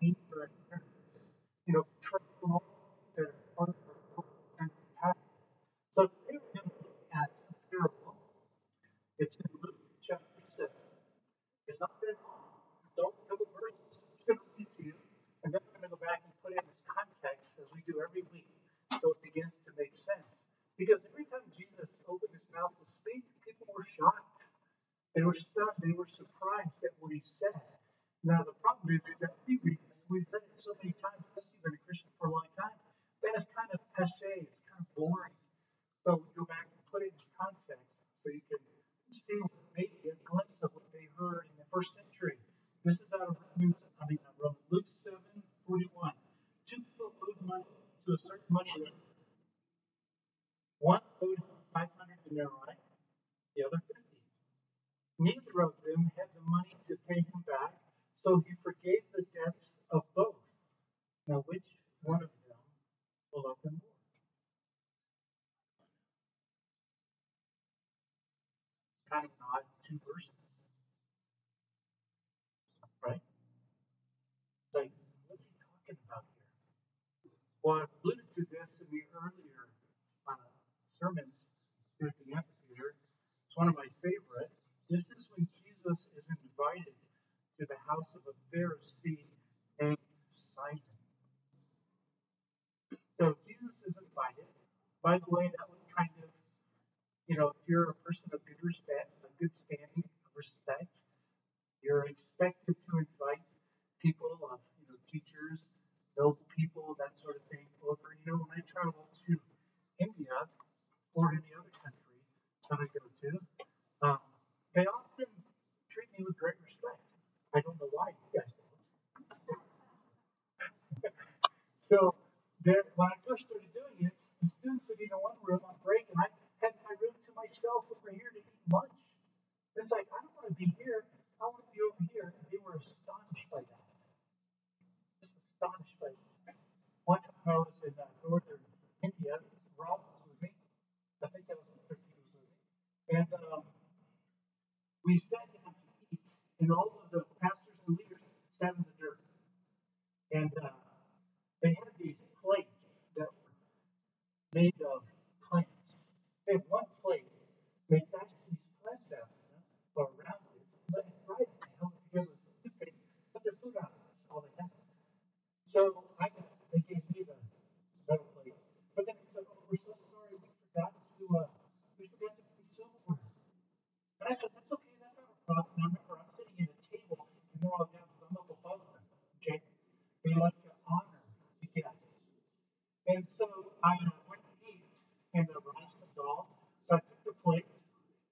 you know, heart and. So today we're going to look at a parable. It's in Luke chapter 7. It's not very long. A couple verses. I'm just going to read to you, and then we're going to go back and put it in its context as we do every week so it begins to make sense. Because every time Jesus opened his mouth to speak, people were shocked. They were stunned. They were surprised at what he said. Now, the problem is that we read we've read it so many times, especially you've been a Christian for a long time, that it's kind of passe, it's kind of boring. So we go back and put it in context so you can see maybe a glimpse of what they heard in the first century. This is out of Romans, I mean, Luke 7 41. Two people owed money to a certain money lender. One owed 500 denarii, the other 50. Neither of them had the money to pay him back, so he forgave the debts of both. Now, which one of them will him more? Kind of odd two verses, right? Like, what's he talking about here? Well, I alluded to this in the earlier uh, sermons here at the amphitheater. It's one of my favorite. This is when Jesus is invited to the house of a Pharisee named Simon. So Jesus is invited. By the way, that would kind of, you know, if you're a person of good respect, a good standing of respect, you're expected to invite people of, you know, teachers, noble people, that sort of thing over. You know, when I travel to India or any other country that I go to, um, they often treat me with great respect. I don't know why you guys don't. so there, when I first started doing it, the students would be in one room on break, and I had my room to myself over here to eat lunch. It's like I don't want to be here. I want to be over here. And they were astonished by that. Just astonished by that. One time I was in uh, northern India. Rob was with me. I think that was the trip he was with me. And um, we sat down to eat, and all of the pastors and leaders sat in the dirt. And uh, they had these plates that were made of plants. They had one plate, they attached these plants down or around it dry it, they held together with their food on. That's all they had. So I got, they gave me the metal plate. But then they said, oh, we're so sorry, we forgot to, uh, we forgot to put silverware. And I said, that's okay, that's not a problem. Now remember, I'm sitting at a table and they're all down because I'm up above them. Okay? They like to honor the guests. And so I uh, went to eat and the rice and dal. So I took the plate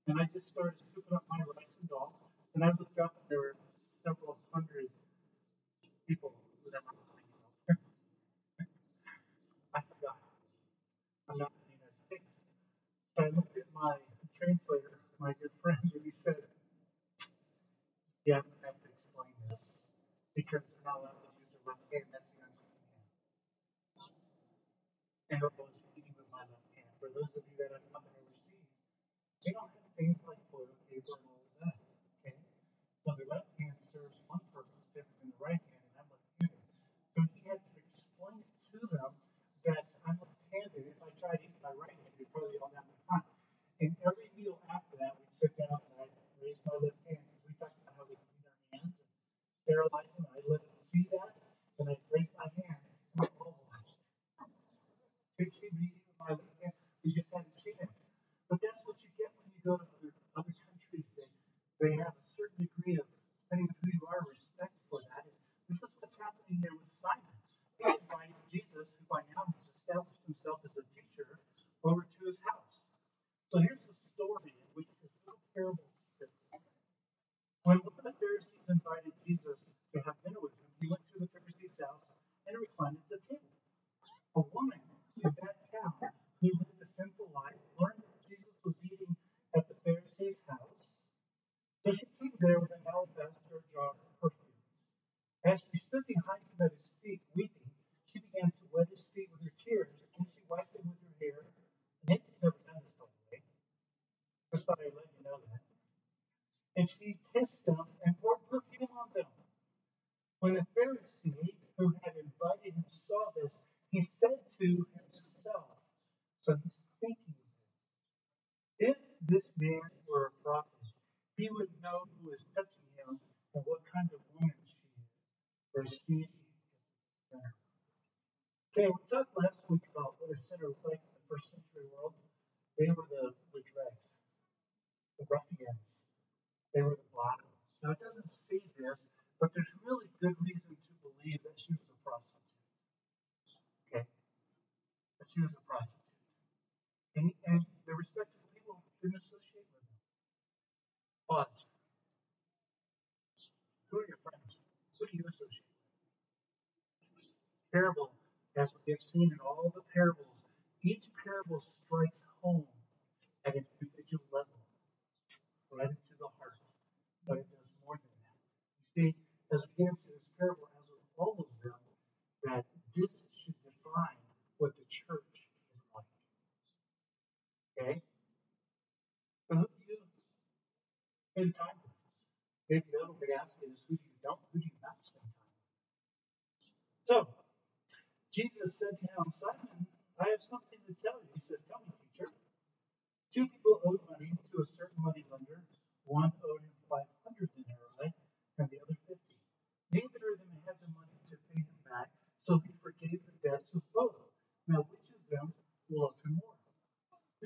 and I just started scooping up my rice and dal. And I looked up and there were several hundred people who were hanging out. I forgot. I'm not in the United States. So I looked at my translator, my good friend, and he said, Yeah, I'm going to have to explain this because they're not allowed to use their left hand. That's the unclean hand. With my left hand. For those of you that have come overseas, they don't have things like toilet paper and all of that. Okay? So the left hand serves one purpose different than the right hand, and I'm left-handed. So he had to explain it to them that I'm left-handed. If I tried to eat my right hand, it'd probably all down my front. And every meal after that, we'd sit down and I'd raise my left hand because we talked about how we clean our hands and sterilize them. I'd let them see that, and I'd raise my hand and I'd mobilize. They'd see me with my left hand. We just hadn't seen it. But that's what you get when you go to other, other countries. They, they have a certain degree of, depending on who you are, respect for that. And this is what's happening here with Simon. He's inviting Jesus, who by now has established himself as a teacher, over to his house. So here's the story in which this little parable fits. When one of the Pharisees invited Jesus to have dinner with him, he went to the Pharisee's house and reclined at the table. A woman in that town who lived a sinful life learned that Jesus was eating at the Pharisee's house. So she came there with an alabaster jar of perfume. As she stood behind him at his feet, weeping, she began to wet his feet with her tears, and she wiped them with her hair. And Nancy's never done this, by the way. Just thought I'd let you know that. And she kissed them and poured perfume on them. When the Pharisee A sinner. Uh, okay, we talked last week about what a sinner was like in the first century world. They were the, the dregs, the ruffians. They were the bottom. Now, it doesn't say this, but there's really good reason to believe that she was a prostitute. Okay? That she was a prostitute. And, and the respectable people didn't associate with them. Pause. Who are your friends? Who do you associate with? Parable, as we have seen in all the parables, each parable strikes home at an individual level, right into the heart. But it does more than that. You see, as we get into this parable, as with all of them, that this should define what the church is like. Okay? So who do you spend time with? Maybe the other way to ask it is who do you don't, who do you not spend time with? So, Jesus said to him, Simon, I have something to tell you. He says, Tell me, teacher. Two people owed money to a certain money lender. One owed him 500 denarii and the other 50. Neither of them had the money to pay him back, so he forgave the debts of both. Now, which of them will love him more?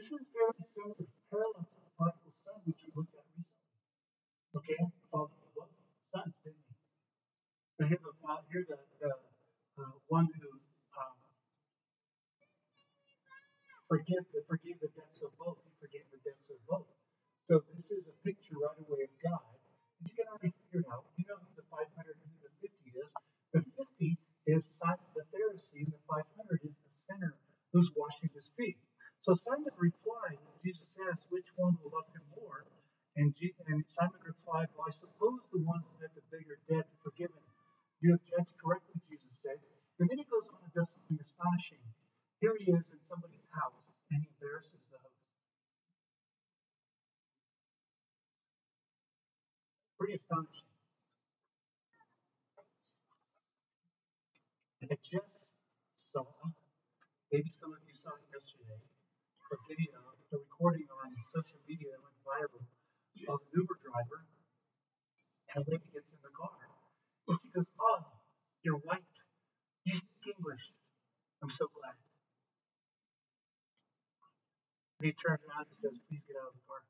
This is very similar, parallel to the prodigal son, which we looked at recently. Okay, father of both sons, didn't he? But here the father, here the, the uh, one who um, forgive the forgive the debts of both. He forgave the debts of both. So this is a picture right away of God. You can already figure it out. You know the 500 and who the 50 is. The 50 is Simon the Pharisee, and the 500 is the sinner who's washing his feet. So Simon replied, Jesus asked, which one will love him more? And, G- and Simon replied, Well, I suppose the one who had the bigger debt forgiven. You have judged correctly, Jesus said. And then he goes on and does something astonishing. Here he is in somebody's house, and he embarrasses the host. Pretty astonishing. I just saw, maybe some of you saw it yesterday, a video, a recording on social media that went viral of an Uber driver, and a lady gets in the car, and she goes, "Oh, you're white. You speak English. I'm so glad." And he turns around and says, "Please get out of the car.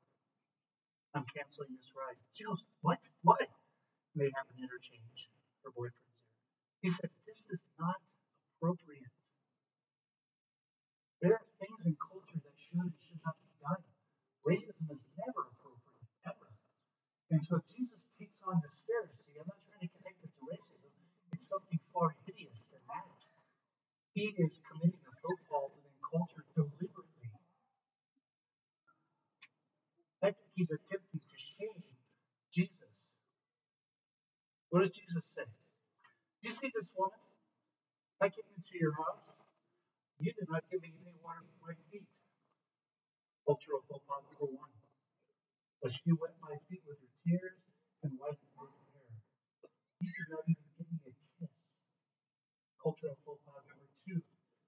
I'm canceling this ride." She goes, "What? Why?" And they have an interchange. Her boyfriend's there. He said, "This is not appropriate. There are things in culture that should and should not be done. Racism is never appropriate, ever. And so Jesus takes on this Pharisee. I'm not trying to connect it to racism. It's something far hideous than that. He is committing a pas within culture deliberately. I think he's attempting to shame Jesus. What does Jesus say? Do You see this woman? I came into your house. You did not give me any water for my feet. Cultural faux pas number one. But she wet my feet with her tears and wiped them with her hair. You did not even give me a kiss. Cultural faux pas number two.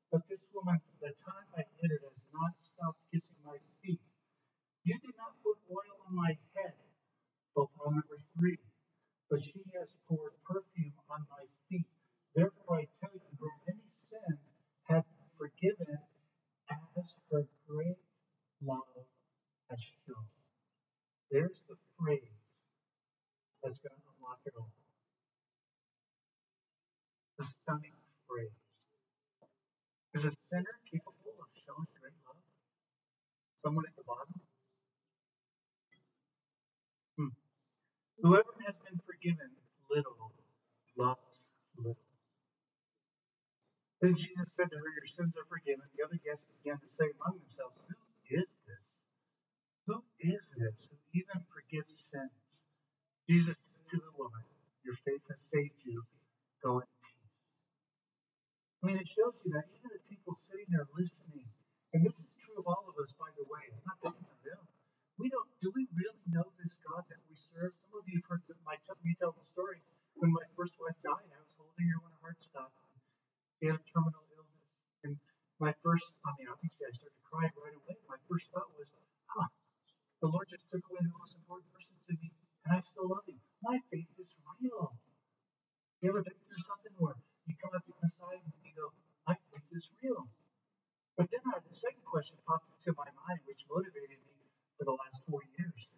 But this woman, from the time I entered, has not stopped kissing my feet. You did not put oil on my head. Faux pas number three. But she has poured perfume on my feet. Therefore I tell you, her many sins have been forgiven as her great love has shown. There's the phrase that's going to unlock it all. The stunning phrase. Is a sinner capable of showing great love? Someone at the bottom? Hmm. Whoever has been forgiven little loves little. To her, Your sins are forgiven. The other guests began to say among themselves, Who is this? Who is this who even forgives sins? Jesus said to the woman, Your faith has saved you. Go in peace. I mean, it shows you that even the people sitting there listening, and this is true of all of us, by the way, I'm not picking on them. We don't, do we really know this God that we serve? Some of you have heard my, me tell the story. When my first wife died, I was holding her when her heart stopped. She had a terminal illness. And my first, I mean, obviously I started crying right away. My first thought was, huh, the Lord just took away the most important person to me, and I still love him. My faith is real. You ever been through something question popped into my mind, which motivated me for the last four years.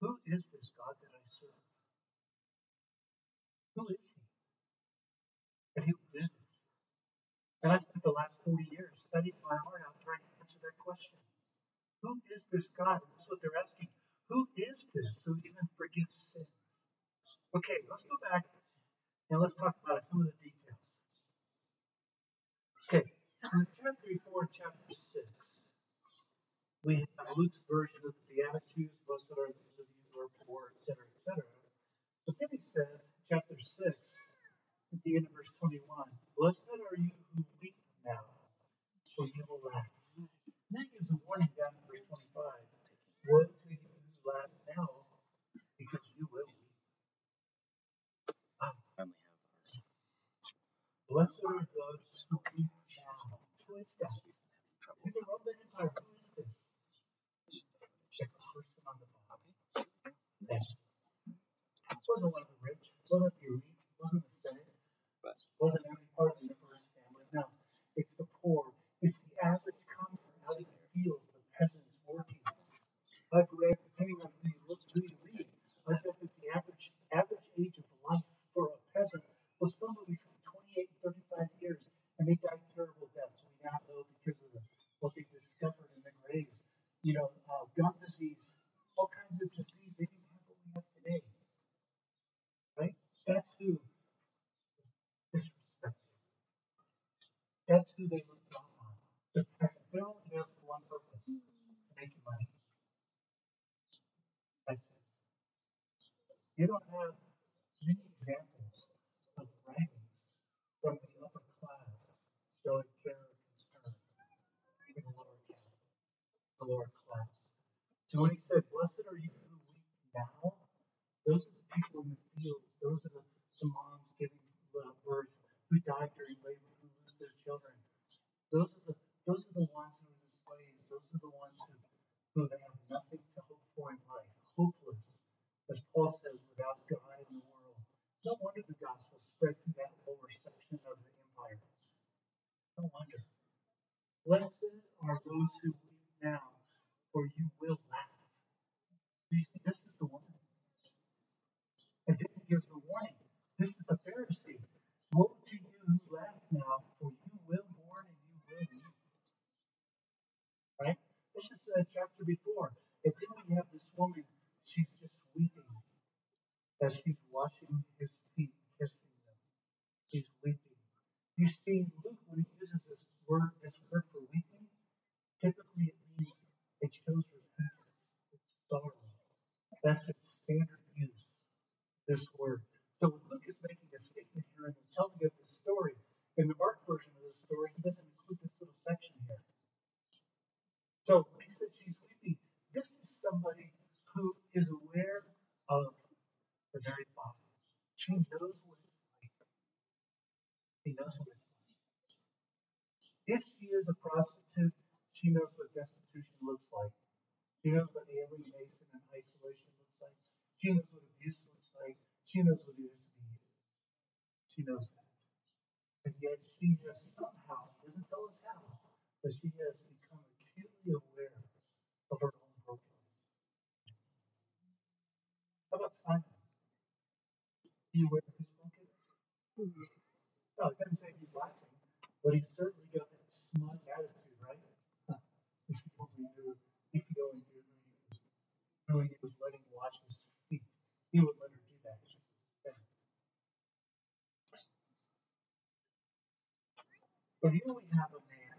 Who is this God that I serve? Who is he? And who is this? And I spent the last 40 years studying my heart out trying to answer that question. Who is this God? And that's what they're asking. Who is this who even forgives sins? Okay, let's go back and let's talk about some of the details. Okay, in chapter 4 and chapter 6, we have Luke's version of the Beatitudes, blessed are those of you who are poor, etc., etc. But then he says, chapter 6, at the end of verse 21, Blessed are you who weep now, for you will laugh. Then gives a warning down in verse 25. Woe to you who laugh now, because you will weep. Ah, blessed are those who weep now. Who is that? In the Roman Empire, who Is the chapter before. And then we have this woman, she's just weeping as she's washing his feet, kissing them. She's weeping. You see, Luke, when he uses this word, this word for weeping, typically it means it shows repentance. It's sorrow. That's its standard use, this word. So Luke is making a statement here and he's telling of this story, in the Mark version of the story, he doesn't include this little section here. So when he says she's weeping, this is somebody who is aware of the very body. She knows what it's like. She knows what it's like. If she is a prostitute, she knows what destitution looks like. She knows what the alienation and isolation looks like. She knows what abuse looks like. She knows what it is to be used. She knows that. And yet she has somehow, doesn't tell us how, but she has become acutely aware of her own brokenness. How about Simon? You aware of his brokenness? Hmm. No, I didn't say he's laughing, but he's certainly got that smug attitude, right? If he only knew, if he only knew who he was, who he was letting wash his feet, he would let her do that. But here we have a man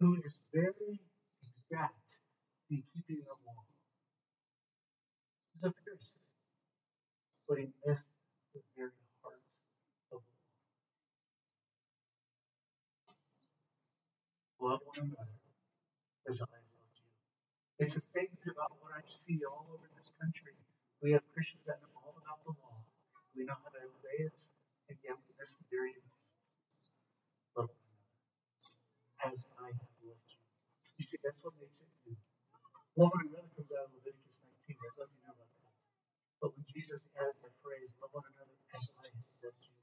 who is very exact in keeping the law. He's a Pharisee, but he missed the very heart of law. Love one another as I loved you. It's a statement about what I see all over this country. We have Christians that know all about the law. We know how to obey it, and yet we miss the very love one another as I have loved you. You see, that's what makes it new. Love one another comes out of Leviticus 19. I'd love you but when Jesus added the phrase, love one another as I have loved you,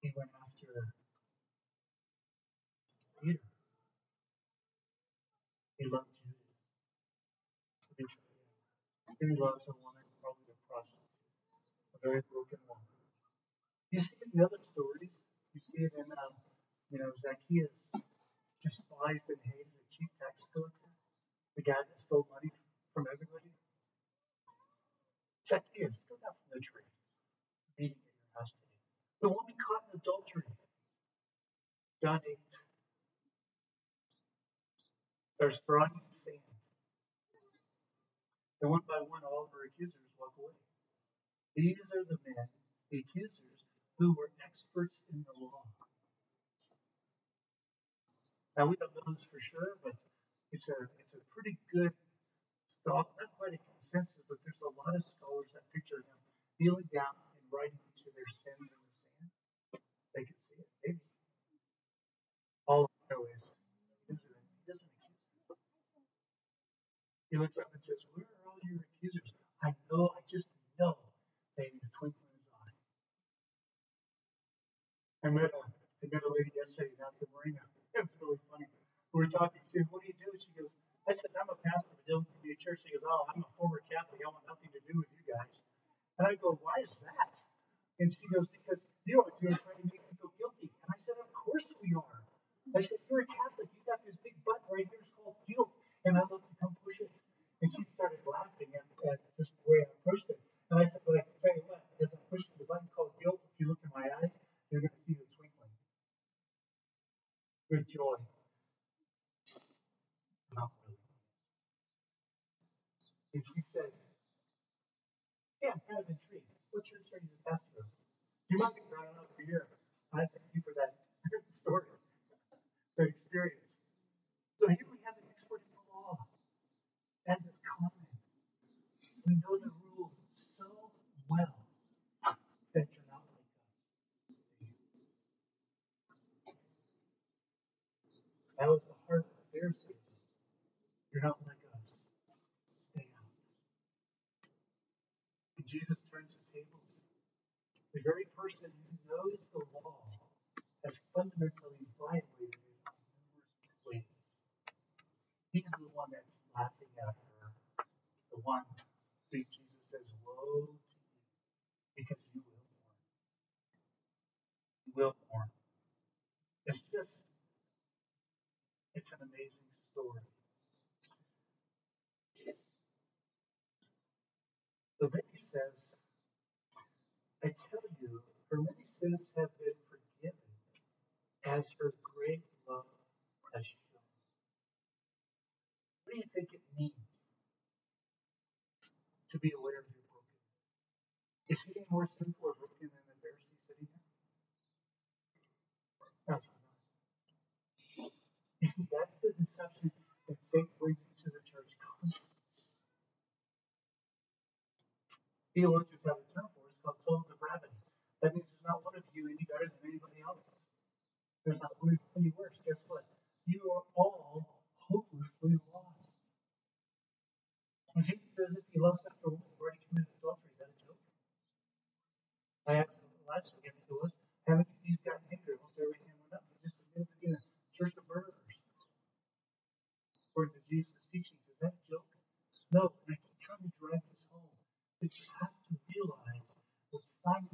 he went after Peter. He loved Judas. He loves a woman, probably a prostitute, a very broken woman. You see in the other stories, you see it in, um, you know, Zacchaeus despised and hated the chief tax collector, the guy that stole money from everybody. Go down from the tree. Meeting in your house today. The woman caught in adultery. John 8. There's throwing in sand. And one by one, all of her accusers walk away. These are the men, the accusers, who were experts in the law. Now we don't know this for sure, but it's a it's a pretty good not quite a consensus, but there's a lot of scholars that picture them kneeling down and writing of their sins in the sand. They could see it, maybe. All I know is he doesn't he doesn't accuse them. He looks up and says, Where are all your accusers? I know, I just know they in the twinkle in his eye. I met a I met a lady yesterday down marina. It was really funny. We were talking, she said, What do you do? She goes, I said, I'm What do you think it means to be aware of your brokenness? Is he more sinful or broken than the Pharisee sitting there? That's not. That's the deception that Satan brings into the church. Theologians have a term for it. It's called total depravity. That means there's not one of you any better than anybody else. There's not one of you any worse. Guess what? You are all hopelessly lost. Jesus lust after a woman, you've already committed adultery. Is that a joke? I asked them last week, was, how many of you gotten angry? Almost every hand went up. You just admitted to being a church of murderers. According to Jesus' teachings, is that a joke? No, and I keep trying to drive this home. But you have to realize what Simon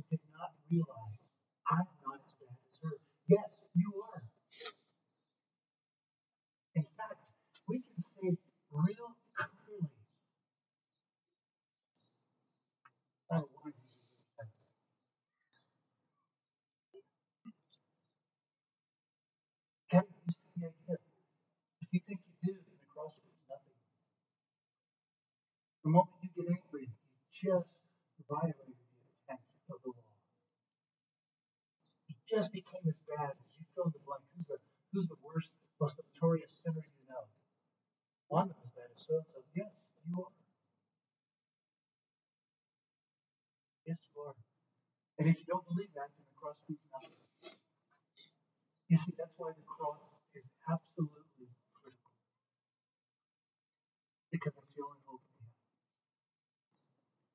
because it's the only hope we have.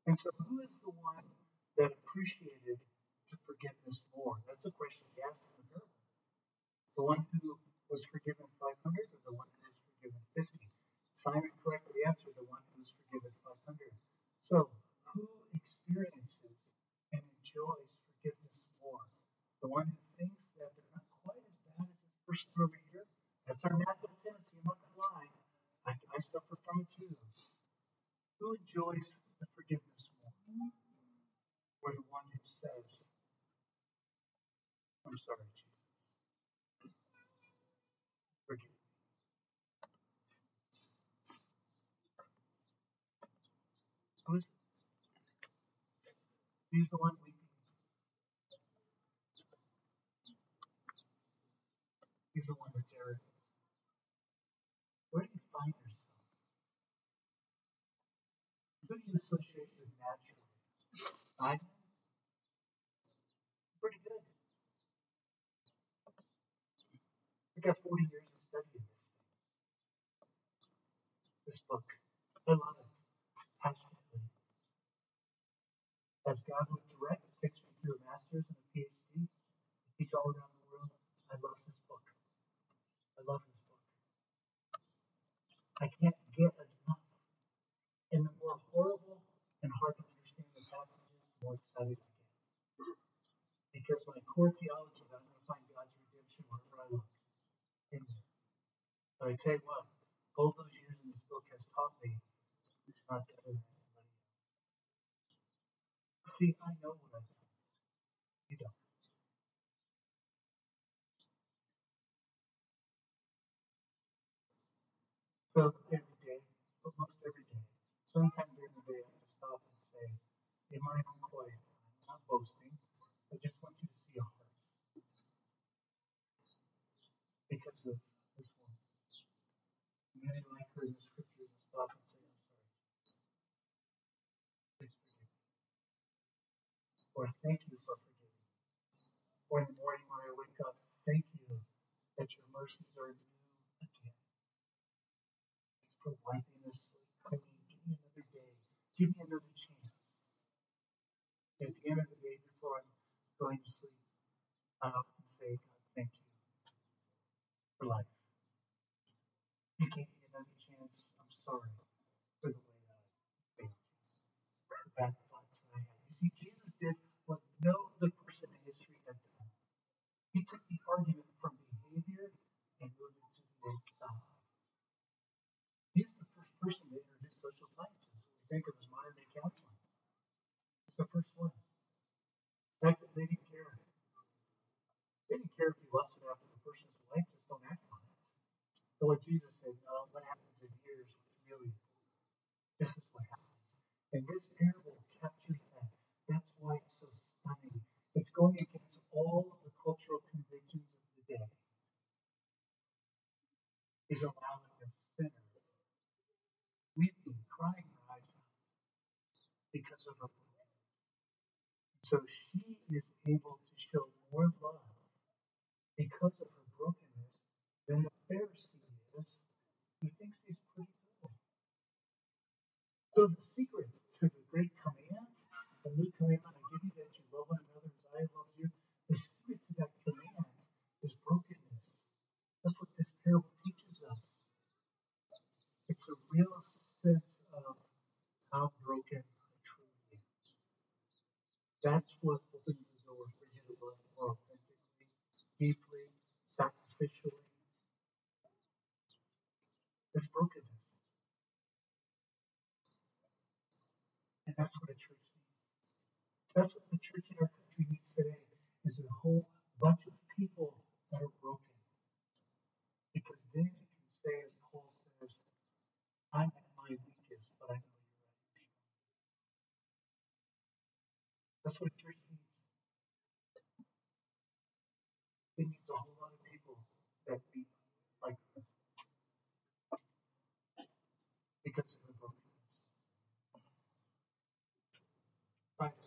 And so, who is the one that appreciated the forgiveness more? That's the question he asked in the parable. The one who was forgiven 500 or the one who was forgiven 50? Simon correctly answered the one who was forgiven 500. So, who experiences and enjoys forgiveness more? The one who thinks that they're not quite as bad as this person over here? That's our natural I suffer from it too. Who enjoys the forgiveness more? Or the one who says, I'm sorry, Jesus. Forgive Who is it? He's the one weeping. He's the one that's arrogant. book. don't want to. going to sleep. Um,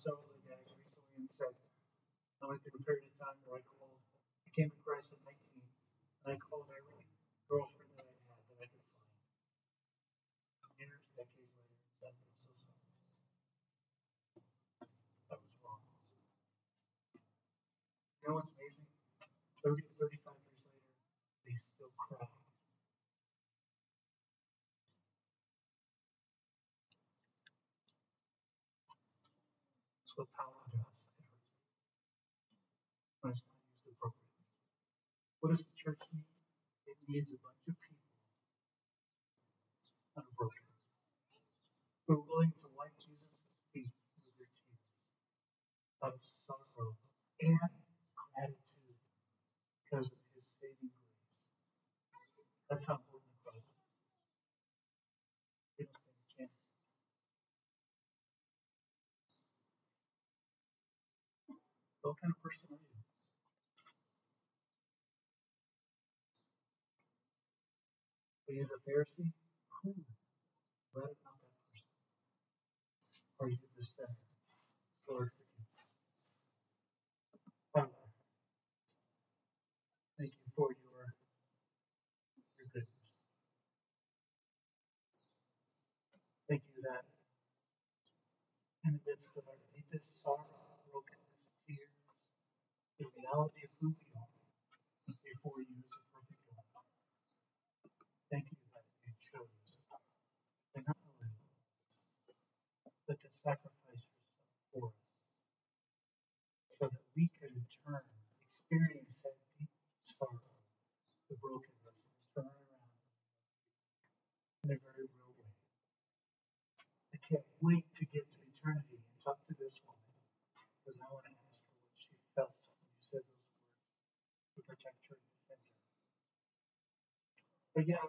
several of the guys recently and said, I went through a period of time where I called, I came Christ in also apologize if it hurts me. It's not used appropriately. What does the church need? It needs a bunch of people that are broken, who are willing to like Jesus' feet through their tears, of sorrow and gratitude because of his saving grace. That's how. You the Pharisee? Glad not that person. Are you the sinner? Lord. Father, thank you for your, your goodness. Thank you that in the midst of our deepest sorrow, brokenness, tears, the reality of who we are before you is a perfect God. Thank you that you chose to not only but to sacrifice yourself for us so that we could in turn experience that deep sorrow, the brokenness, turn around in a very real way. I can't wait to get to eternity and talk to this woman because I want to ask her what she felt when you said those words to protect her and defend her. But yeah,